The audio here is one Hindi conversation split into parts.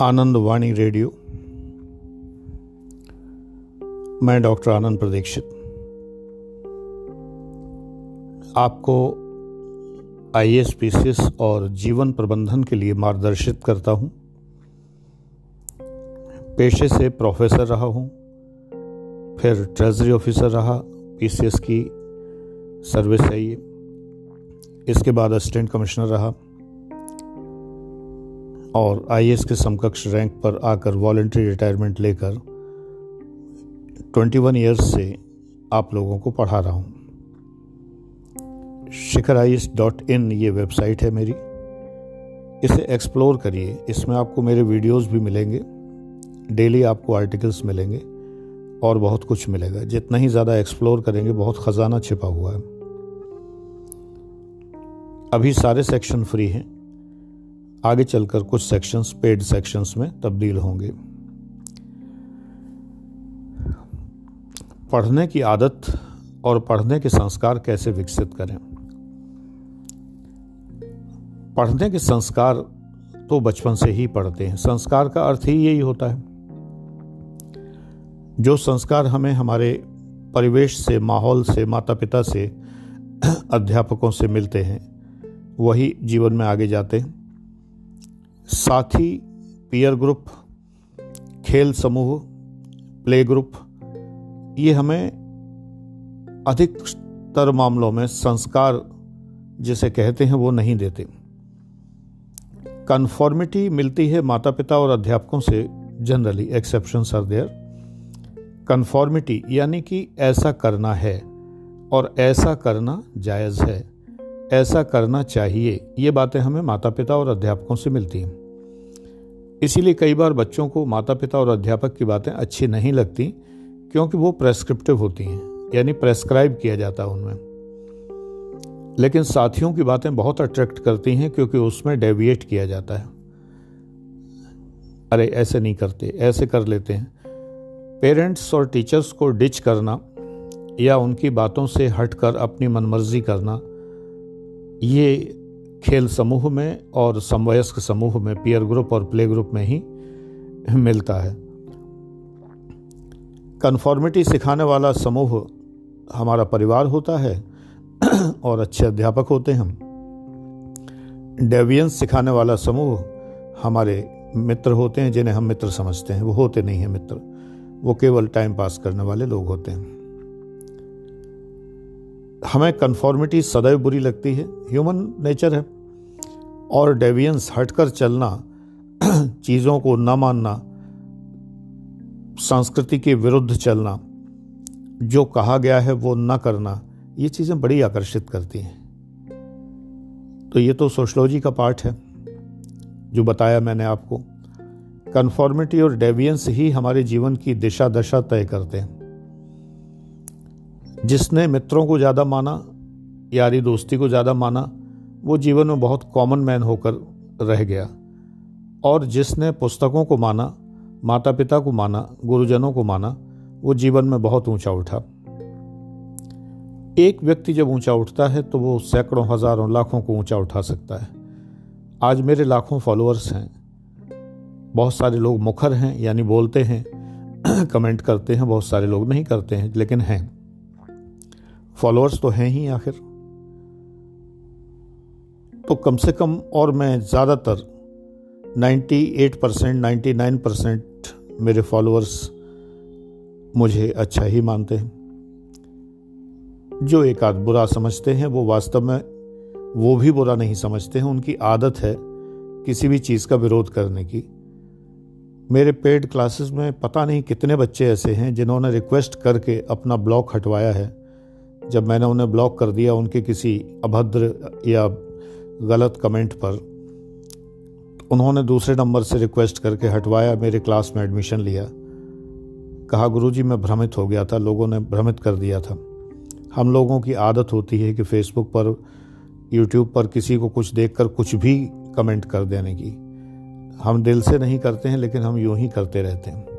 आनंद वाणी रेडियो। मैं डॉक्टर आनंद प्रदीक्षित। आपको I S P C S और जीवन प्रबंधन के लिए मार्गदर्शित करता हूँ। पेशे से प्रोफेसर रहा हूँ, फिर ट्रेजरी ऑफिसर रहा पी सी एस की सर्विस है ये इसके बाद असिस्टेंट कमिश्नर रहा। और आईएएस के समकक्ष रैंक पर आकर वॉल्ट्री रिटायरमेंट लेकर 21 ईयर्स से आप लोगों को पढ़ा रहा हूँ। शिखर आई डॉट इन ये वेबसाइट है मेरी। इसे एक्सप्लोर करिए। इसमें आपको मेरे वीडियोस भी मिलेंगे। डेली आपको आर्टिकल्स मिलेंगे और बहुत कुछ मिलेगा। जितना ही ज़्यादा एक्सप्लोर करेंगे, बहुत ख़जाना छिपा हुआ है। अभी सारे सेक्शन फ्री हैं। आगे चलकर कुछ सेक्शंस पेड सेक्शंस में तब्दील होंगे। पढ़ने की आदत और पढ़ने के संस्कार कैसे विकसित करें? पढ़ने के संस्कार तो बचपन से ही पढ़ते हैं। संस्कार का अर्थ ही यही होता है। जो संस्कार हमें हमारे परिवेश से, माहौल से माता पिता से, अध्यापकों से मिलते हैं, वही जीवन में आगे जाते हैं। साथी पीयर ग्रुप खेल समूह प्ले ग्रुप ये हमें अधिकतर मामलों में संस्कार जिसे कहते हैं वो नहीं देते। कन्फॉर्मिटी मिलती है माता पिता और अध्यापकों से generally exception are there conformity यानी कि ऐसा करना है और ऐसा करना जायज़ है। ऐसा करना चाहिए। ये बातें हमें माता पिता और अध्यापकों से मिलती हैं। इसीलिए कई बार बच्चों को माता पिता और अध्यापक की बातें अच्छी नहीं लगती, क्योंकि वो प्रेस्क्रिप्टिव होती हैं, यानी प्रेस्क्राइब किया जाता है उनमें। लेकिन साथियों की बातें बहुत अट्रैक्ट करती हैं, क्योंकि उसमें डेविएट किया जाता है। अरे, ऐसे नहीं करते, ऐसे कर लेते हैं। पेरेंट्स और टीचर्स को डिच करना या उनकी बातों से हटकर अपनी मनमर्जी करना ये खेल समूह में और समवयस्क समूह में पियर ग्रुप और प्ले ग्रुप में ही मिलता है। कन्फॉर्मिटी सिखाने वाला समूह हमारा परिवार होता है और अच्छे अध्यापक होते हैं हम। डेवियंस सिखाने वाला समूह हमारे मित्र होते हैं, जिन्हें हम मित्र समझते हैं। वो होते नहीं हैं मित्र। वो केवल टाइम पास करने वाले लोग होते हैं। हमें कन्फॉर्मिटी सदैव बुरी लगती है। ह्यूमन नेचर है। और डेवियंस हटकर चलना, चीज़ों को न मानना, संस्कृति के विरुद्ध चलना, जो कहा गया है वो न करना, ये चीज़ें बड़ी आकर्षित करती हैं। तो ये तो सोशलॉजी का पार्ट है, जो बताया मैंने आपको। कन्फॉर्मिटी और डेवियंस ही हमारे जीवन की दिशा दशा तय करते हैं। जिसने मित्रों को ज़्यादा माना, यारी दोस्ती को ज़्यादा माना, वो जीवन में बहुत कॉमन मैन होकर रह गया। और जिसने पुस्तकों को माना माता पिता को माना, गुरुजनों को माना, वो जीवन में बहुत ऊँचा उठा। एक व्यक्ति जब ऊँचा उठता है तो वो सैकड़ों, हज़ारों, लाखों को ऊँचा उठा सकता है। आज मेरे लाखों फॉलोअर्स हैं। बहुत सारे लोग मुखर हैं, यानी बोलते हैं कमेंट करते हैं, बहुत सारे लोग नहीं करते हैं, लेकिन हैं। फॉलोअर्स तो हैं ही आखिर। तो कम से कम और मैं ज़्यादातर 98 परसेंट नाइन्टी परसेंट मेरे फॉलोअर्स मुझे अच्छा ही मानते हैं। जो एक आध बुरा समझते हैं, वो वास्तव में वो भी बुरा नहीं समझते हैं। उनकी आदत है किसी भी चीज़ का विरोध करने की। मेरे पेड क्लासेस में पता नहीं कितने बच्चे ऐसे हैं जिन्होंने रिक्वेस्ट करके अपना ब्लॉक हटवाया है। जब मैंने उन्हें ब्लॉक कर दिया उनके किसी अभद्र या गलत कमेंट पर, उन्होंने दूसरे नंबर से रिक्वेस्ट करके हटवाया, मेरे क्लास में एडमिशन लिया। कहा, गुरुजी, मैं भ्रमित हो गया था, लोगों ने भ्रमित कर दिया था। हम लोगों की आदत होती है कि फेसबुक पर यूट्यूब पर किसी को कुछ देखकर कुछ भी कमेंट कर देने की। हम दिल से नहीं करते हैं, लेकिन हम यूँ ही करते रहते हैं।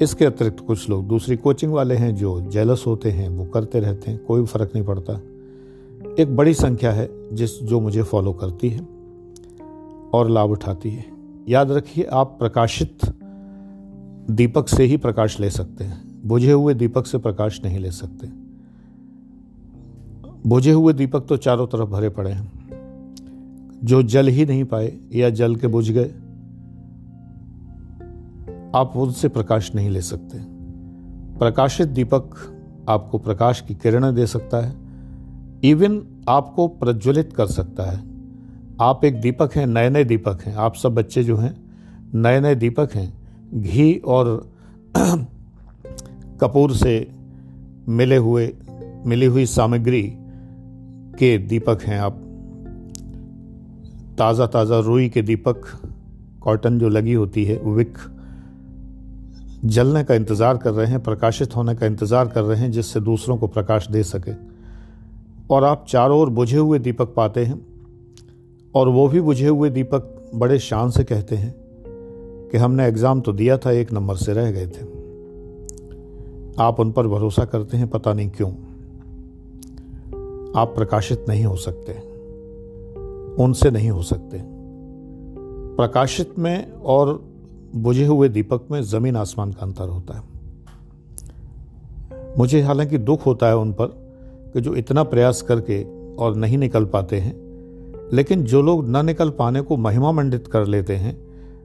इसके अतिरिक्त कुछ लोग दूसरी कोचिंग वाले हैं जो जेलस होते हैं, वो करते रहते हैं, कोई फ़र्क नहीं पड़ता। एक बड़ी संख्या है जिस, जो मुझे फॉलो करती है और लाभ उठाती है। याद रखिए, आप प्रकाशित दीपक से ही प्रकाश ले सकते हैं। बुझे हुए दीपक से प्रकाश नहीं ले सकते। बुझे हुए दीपक तो चारों तरफ़ भरे पड़े हैं। जो जल ही नहीं पाए या जल के बुझ गए आप उनसे प्रकाश नहीं ले सकते। प्रकाशित दीपक आपको प्रकाश की किरणें दे सकता है। इवन आपको प्रज्वलित कर सकता है। आप एक दीपक हैं नए नए दीपक हैं। आप सब बच्चे जो हैं नए नए दीपक हैं। घी और कपूर से मिले हुए, मिली हुई सामग्री के दीपक हैं आप। ताज़ा ताज़ा रुई के दीपक, कॉटन जो लगी होती है, विक जलने का इंतज़ार कर रहे हैं, प्रकाशित होने का इंतज़ार कर रहे हैं, जिससे दूसरों को प्रकाश दे सके। और आप चारों ओर बुझे हुए दीपक पाते हैं, और वो भी बुझे हुए दीपक बड़े शान से कहते हैं कि हमने एग्ज़ाम तो दिया था, एक नंबर से रह गए थे। आप उन पर भरोसा करते हैं, पता नहीं क्यों। आप प्रकाशित नहीं हो सकते। उनसे नहीं हो सकते। प्रकाशित में और बुझे हुए दीपक में ज़मीन आसमान का अंतर होता है। मुझे हालाँकि दुख होता है उन पर कि जो इतना प्रयास करके और नहीं निकल पाते हैं, लेकिन जो लोग न निकल पाने को महिमा मंडित कर लेते हैं,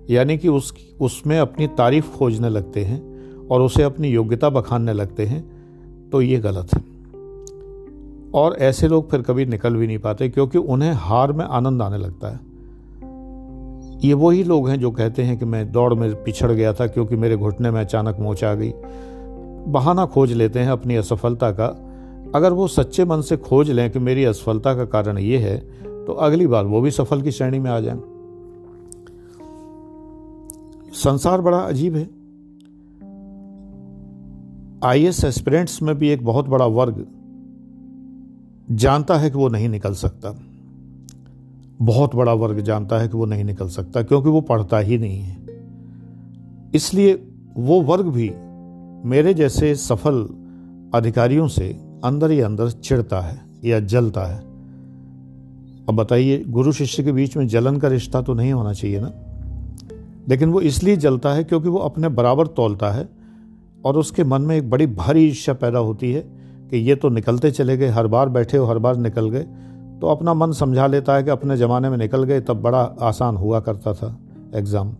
यानी कि उस, उसमें अपनी तारीफ़ खोजने लगते हैं और उसे अपनी योग्यता बखानने लगते हैं तो ये गलत है। और ऐसे लोग फिर कभी निकल भी नहीं पाते, क्योंकि उन्हें हार में आनंद आने लगता है। ये वही लोग हैं जो कहते हैं कि मैं दौड़ में पिछड़ गया था क्योंकि मेरे घुटने में अचानक मोच आ गई। बहाना खोज लेते हैं अपनी असफलता का। अगर वो सच्चे मन से खोज लें कि मेरी असफलता का कारण ये है तो अगली बार वो भी सफल की श्रेणी में आ जाए। संसार बड़ा अजीब है। आई एस एस्पिरेंट्स में भी एक बहुत बड़ा वर्ग जानता है कि वो नहीं निकल सकता। बहुत बड़ा वर्ग जानता है कि वो नहीं निकल सकता, क्योंकि वो पढ़ता ही नहीं है। इसलिए वो वर्ग भी मेरे जैसे सफल अधिकारियों से अंदर ही अंदर चिढ़ता है या जलता है। अब बताइए, गुरु शिष्य के बीच में जलन का रिश्ता तो नहीं होना चाहिए ना? लेकिन वो इसलिए जलता है क्योंकि वो अपने बराबर तोलता है और उसके मन में एक बड़ी भारी ईर्ष्या पैदा होती है कि ये तो निकलते चले गए, हर बार बैठे हो, हर बार निकल गए। तो अपना मन समझा लेता है कि अपने ज़माने में निकल गए, तब बड़ा आसान हुआ करता था एग्ज़ाम।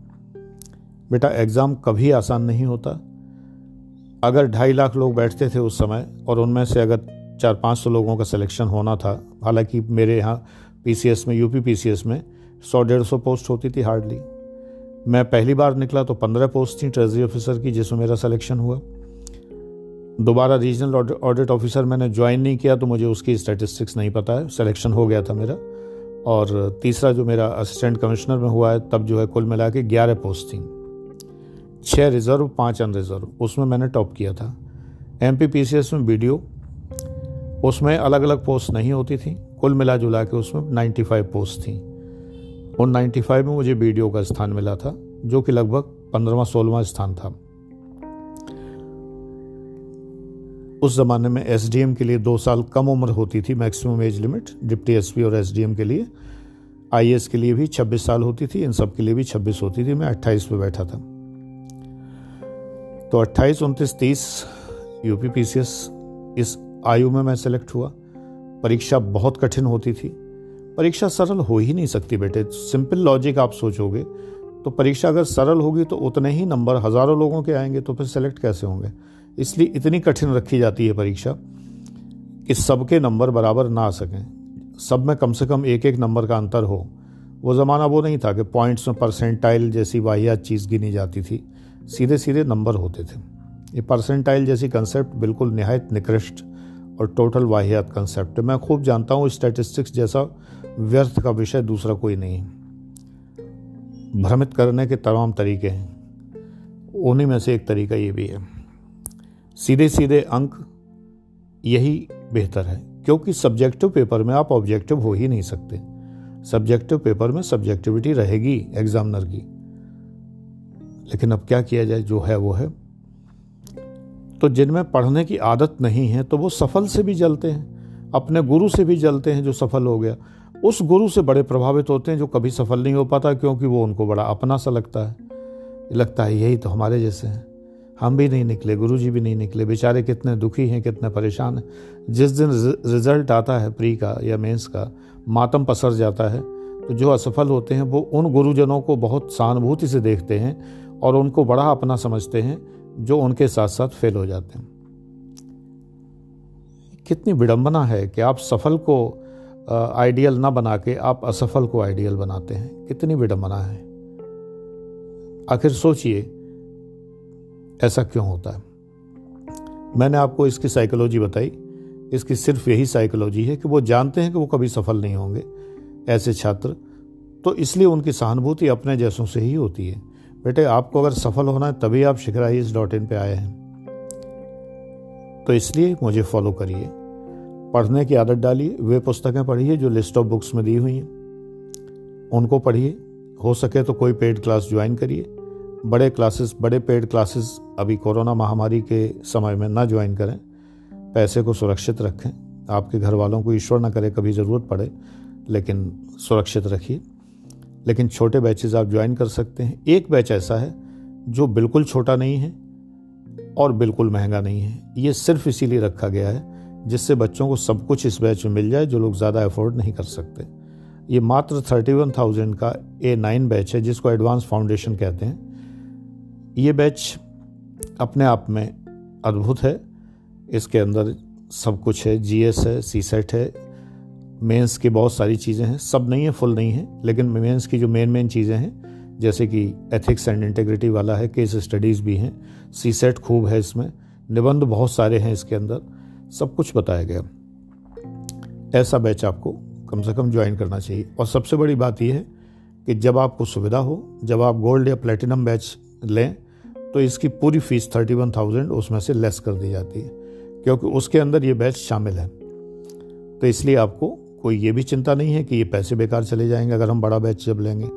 बेटा, एग्ज़ाम कभी आसान नहीं होता। अगर ढाई लाख लोग बैठते थे उस समय, और उनमें से अगर चार पाँच सौ लोगों का सिलेक्शन होना था, हालाँकि मेरे यहाँ पीसीएस में यूपी पीसीएस में सौ डेढ़ सौ पोस्ट होती थी हार्डली मैं पहली बार निकला तो पंद्रह पोस्ट थी ट्रेजरी ऑफिसर की, जिसमें मेरा सिलेक्शन हुआ। दोबारा रीजनल ऑडिट ऑफिसर मैंने ज्वाइन नहीं किया तो मुझे उसकी स्टैटिस्टिक्स नहीं पता है। सिलेक्शन हो गया था मेरा। और तीसरा जो मेरा असिस्टेंट कमिश्नर में हुआ है, तब जो है कुल मिला के ग्यारह पोस्ट थी। छः रिज़र्व पाँच अनरिजर्व उसमें मैंने टॉप किया था। M P P C S में वीडियो उसमें अलग अलग पोस्ट नहीं होती थी। कुल मिला जुला के उसमें नाइन्टी फाइव पोस्ट थी। उन नाइन्टी फाइव में मुझे वीडियो का स्थान मिला था, जो कि लगभग पंद्रहवा, सोलहवा स्थान था। उस ज़माने में एसडीएम के लिए दो साल कम उम्र होती थी maximum age limit deputy SP और एसडीएम के लिए। आईएएस के लिए भी 26 साल होती थी, इन सब के लिए भी 26 होती थी। मैं 28 पे बैठा था। तो 28 उनतीस, तीस यूपी पी इस आयु में मैं सेलेक्ट हुआ। परीक्षा बहुत कठिन होती थी। परीक्षा सरल हो ही नहीं सकती बेटे। सिंपल लॉजिक आप सोचोगे तो परीक्षा अगर सरल होगी तो उतने ही नंबर हज़ारों लोगों के आएँगे तो फिर सेलेक्ट कैसे होंगे? इसलिए इतनी कठिन रखी जाती है परीक्षा कि सबके नंबर बराबर ना आ सकें। सब में कम से कम एक एक नंबर का अंतर हो। वो ज़माना वो नहीं था कि पॉइंट्स में परसेंटाइल जैसी वाहियात चीज़ गिनी जाती थी। सीधे सीधे नंबर होते थे। ये परसेंटाइल जैसी कंसेप्ट बिल्कुल नहायत निकृष्ट और टोटल वाहियात कंसेप्ट मैं खूब जानता हूँ स्टैटिस्टिक्स जैसा व्यर्थ का विषय दूसरा कोई नहीं भ्रमित करने के तमाम तरीके हैं। उन्हीं में से एक तरीका ये भी है। सीधे सीधे अंक यही बेहतर है, क्योंकि सब्जेक्टिव पेपर में आप ऑब्जेक्टिव हो ही नहीं सकते। सब्जेक्टिव पेपर में सब्जेक्टिविटी रहेगी एग्जामिनर की। लेकिन अब क्या किया जाए, जो है वो है। तो जिनमें पढ़ने की आदत नहीं है तो वो सफल से भी जलते हैं, अपने गुरु से भी जलते हैं जो सफल हो गया। उस गुरु से बड़े प्रभावित होते हैं जो कभी सफल नहीं हो पाता, क्योंकि वो उनको बड़ा अपना सा लगता है। लगता है यही तो हमारे जैसे हैं। हम भी नहीं निकले गुरु जी भी नहीं निकले, बेचारे कितने दुखी हैं, कितने परेशान हैं। जिस दिन रिज़ल्ट आता है प्री का या मेंस का, मातम पसर जाता है तो जो असफल होते हैं, वो उन गुरुजनों को बहुत सहानुभूति से देखते हैं और उनको बड़ा अपना समझते हैं, जो उनके साथ साथ फेल हो जाते हैं। कितनी विडंबना है कि आप सफल को आइडियल ना बना के आप असफल को आइडियल बनाते हैं। कितनी विडंबना है। आखिर सोचिए ऐसा क्यों होता है? मैंने आपको इसकी साइकोलॉजी बताई। इसकी सिर्फ़ यही साइकोलॉजी है कि वो जानते हैं कि वो कभी सफल नहीं होंगे, ऐसे छात्र। तो इसलिए उनकी सहानुभूति अपने जैसों से ही होती है। बेटे, आपको अगर सफल होना है, तभी आप शिखराइज डॉट इन पर आए हैं। तो इसलिए मुझे फॉलो करिए। पढ़ने की आदत डालिए। वे पुस्तकें पढ़िए जो लिस्ट ऑफ़ बुक्स में दी हुई हैं। उनको पढ़िए। हो सके तो कोई पेड क्लास ज्वाइन करिए। बड़े क्लासेस बड़े पेड क्लासेस अभी कोरोना महामारी के समय में ना ज्वाइन करें। पैसे को सुरक्षित रखें। आपके घर वालों को ईश्वर ना करे, कभी ज़रूरत पड़े, लेकिन सुरक्षित रखिए। लेकिन छोटे बैचेज आप ज्वाइन कर सकते हैं। एक बैच ऐसा है जो बिल्कुल छोटा नहीं है और बिल्कुल महँगा नहीं है। ये सिर्फ़ इसीलिए रखा गया है जिससे बच्चों को सब कुछ इस बैच में मिल जाए जो लोग ज़्यादा अफोर्ड नहीं कर सकते। ये मात्र थर्टी वन थाउज़ेंड का ए नाइन बैच है जिसको एडवांस फाउंडेशन कहते हैं। ये बैच अपने आप में अद्भुत है। इसके अंदर सब कुछ है। जीएस है सी सेट है। मेंस की बहुत सारी चीज़ें हैं। सब नहीं है फुल नहीं है, लेकिन मेंस की जो मेन मेन चीज़ें हैं, जैसे कि एथिक्स एंड इंटेग्रिटी वाला है केस स्टडीज़ भी हैं। सी सेट खूब है इसमें। निबंध बहुत सारे हैं इसके अंदर। सब कुछ बताया गया। ऐसा बैच आपको कम से कम ज्वाइन करना चाहिए। और सबसे बड़ी बात यह है कि जब आपको सुविधा हो, जब आप गोल्ड या प्लेटिनम बैच लें तो इसकी पूरी फ़ीस थर्टी वन थाउज़ेंड उसमें से लेस कर दी जाती है, क्योंकि उसके अंदर ये बैच शामिल है। तो इसलिए आपको कोई ये भी चिंता नहीं है कि ये पैसे बेकार चले जाएँगे अगर हम बड़ा बैच जब लेंगे।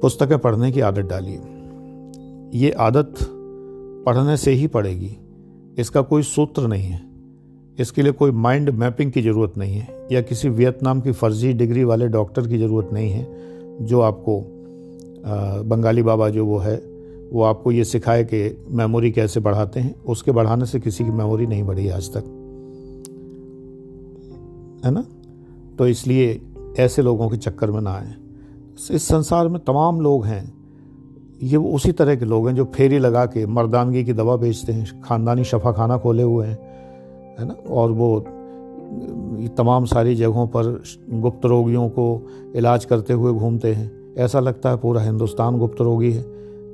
पुस्तकें पढ़ने की आदत डालिए। ये आदत पढ़ने से ही पड़ेगी। इसका कोई सूत्र नहीं है। इसके लिए कोई माइंड मैपिंग की ज़रूरत नहीं है, या किसी वियतनाम की फर्जी डिग्री वाले डॉक्टर की ज़रूरत नहीं है, जो आपको बंगाली बाबा जो वो है वो आपको ये सिखाए कि मेमोरी कैसे बढ़ाते हैं। उसके बढ़ाने से किसी की मेमोरी नहीं बढ़ी आज तक। है ना? तो इसलिए ऐसे लोगों के चक्कर में ना आए। इस संसार में तमाम लोग हैं। ये वो उसी तरह के लोग हैं जो फेरी लगा के मर्दानगी की दवा बेचते हैं, ख़ानदानी शफा खाना खोले हुए हैं। है ना? और वो तमाम सारी जगहों पर गुप्त रोगियों को इलाज करते हुए घूमते हैं। ऐसा लगता है पूरा हिंदुस्तान गुप्त रोगी है।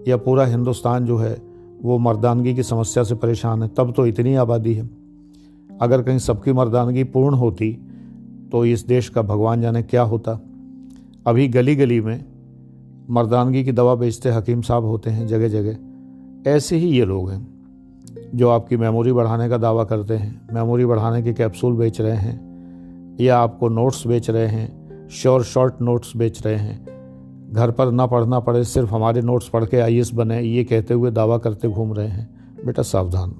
या पूरा हिंदुस्तान जो है, वो मर्दानगी की समस्या से परेशान है, तब तो इतनी आबादी है। अगर कहीं सबकी मर्दानगी पूर्ण होती तो इस देश का भगवान जाने क्या होता। अभी गली गली में मर्दानगी की दवा बेचते हकीम साहब होते हैं जगह जगह ऐसे ही ये लोग हैं, जो आपकी मेमोरी बढ़ाने का दावा करते हैं, मेमोरी बढ़ाने के कैप्सूल बेच रहे हैं, या आपको नोट्स बेच रहे हैं श्योर शॉर्ट नोट्स बेच रहे हैं घर पर ना पढ़ना पड़े, सिर्फ़ हमारे नोट्स पढ़ के आई बने, ये कहते हुए दावा करते घूम रहे हैं। बेटा सावधान।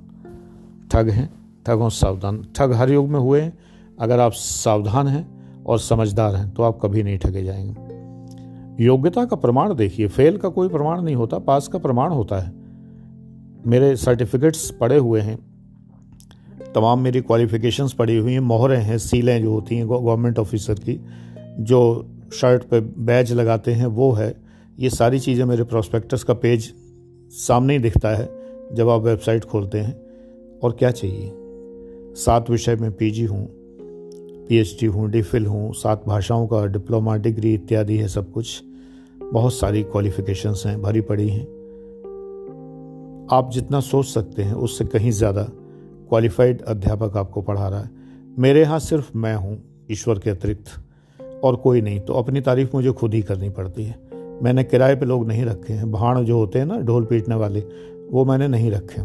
ठग हैं, ठगों सावधान। ठग हर युग में हुए, अगर आप सावधान हैं और समझदार हैं तो आप कभी नहीं ठगे जाएँगे। योग्यता का प्रमाण देखिए। फेल का कोई प्रमाण नहीं होता, पास का प्रमाण होता है। मेरे सर्टिफिकेट्स पड़े हुए हैं। तमाम मेरी क्वालिफिकेशंस पड़ी हुई हैं। मोहरें हैं, सीलें जो होती हैं गवर्नमेंट ऑफिसर की, जो शर्ट पे बैज लगाते हैं, वो है, ये सारी चीज़ें मेरे प्रोस्पेक्टस का पेज सामने ही दिखता है, जब आप वेबसाइट खोलते हैं। और क्या चाहिए? सात विषय में पीजी हूँ पीएचडी हूँ डिफिल हूँ, सात भाषाओं का डिप्लोमा डिग्री इत्यादि है सब कुछ। बहुत सारी क्वालिफिकेशंस हैं, भरी पड़ी हैं। आप जितना सोच सकते हैं, उससे कहीं ज़्यादा क्वालिफाइड अध्यापक आपको पढ़ा रहा है। मेरे यहाँ सिर्फ़ मैं हूँ, ईश्वर के अतिरिक्त। और कोई नहीं तो अपनी तारीफ़ मुझे खुद ही करनी पड़ती है। मैंने किराए पे लोग नहीं रखे हैं, भाण जो होते हैं ना, ढोल पीटने वाले, वो मैंने नहीं रखे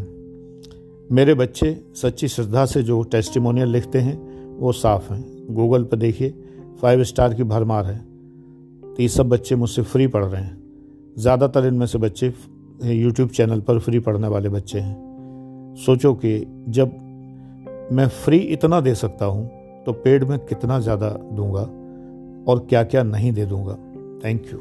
मेरे बच्चे सच्ची श्रद्धा से जो टेस्टिमोनियल लिखते हैं, वो साफ़ हैं। गूगल पर देखिए फाइव स्टार की भरमार है। तो ये सब बच्चे मुझसे फ्री पढ़ रहे हैं। ज़्यादातर इनमें से बच्चे यूट्यूब चैनल पर फ्री पढ़ने वाले बच्चे हैं। सोचो कि जब मैं फ्री इतना दे सकता हूँ तो पेड में कितना ज़्यादा दूँगा? और क्या क्या नहीं दे दूँगा। Thank you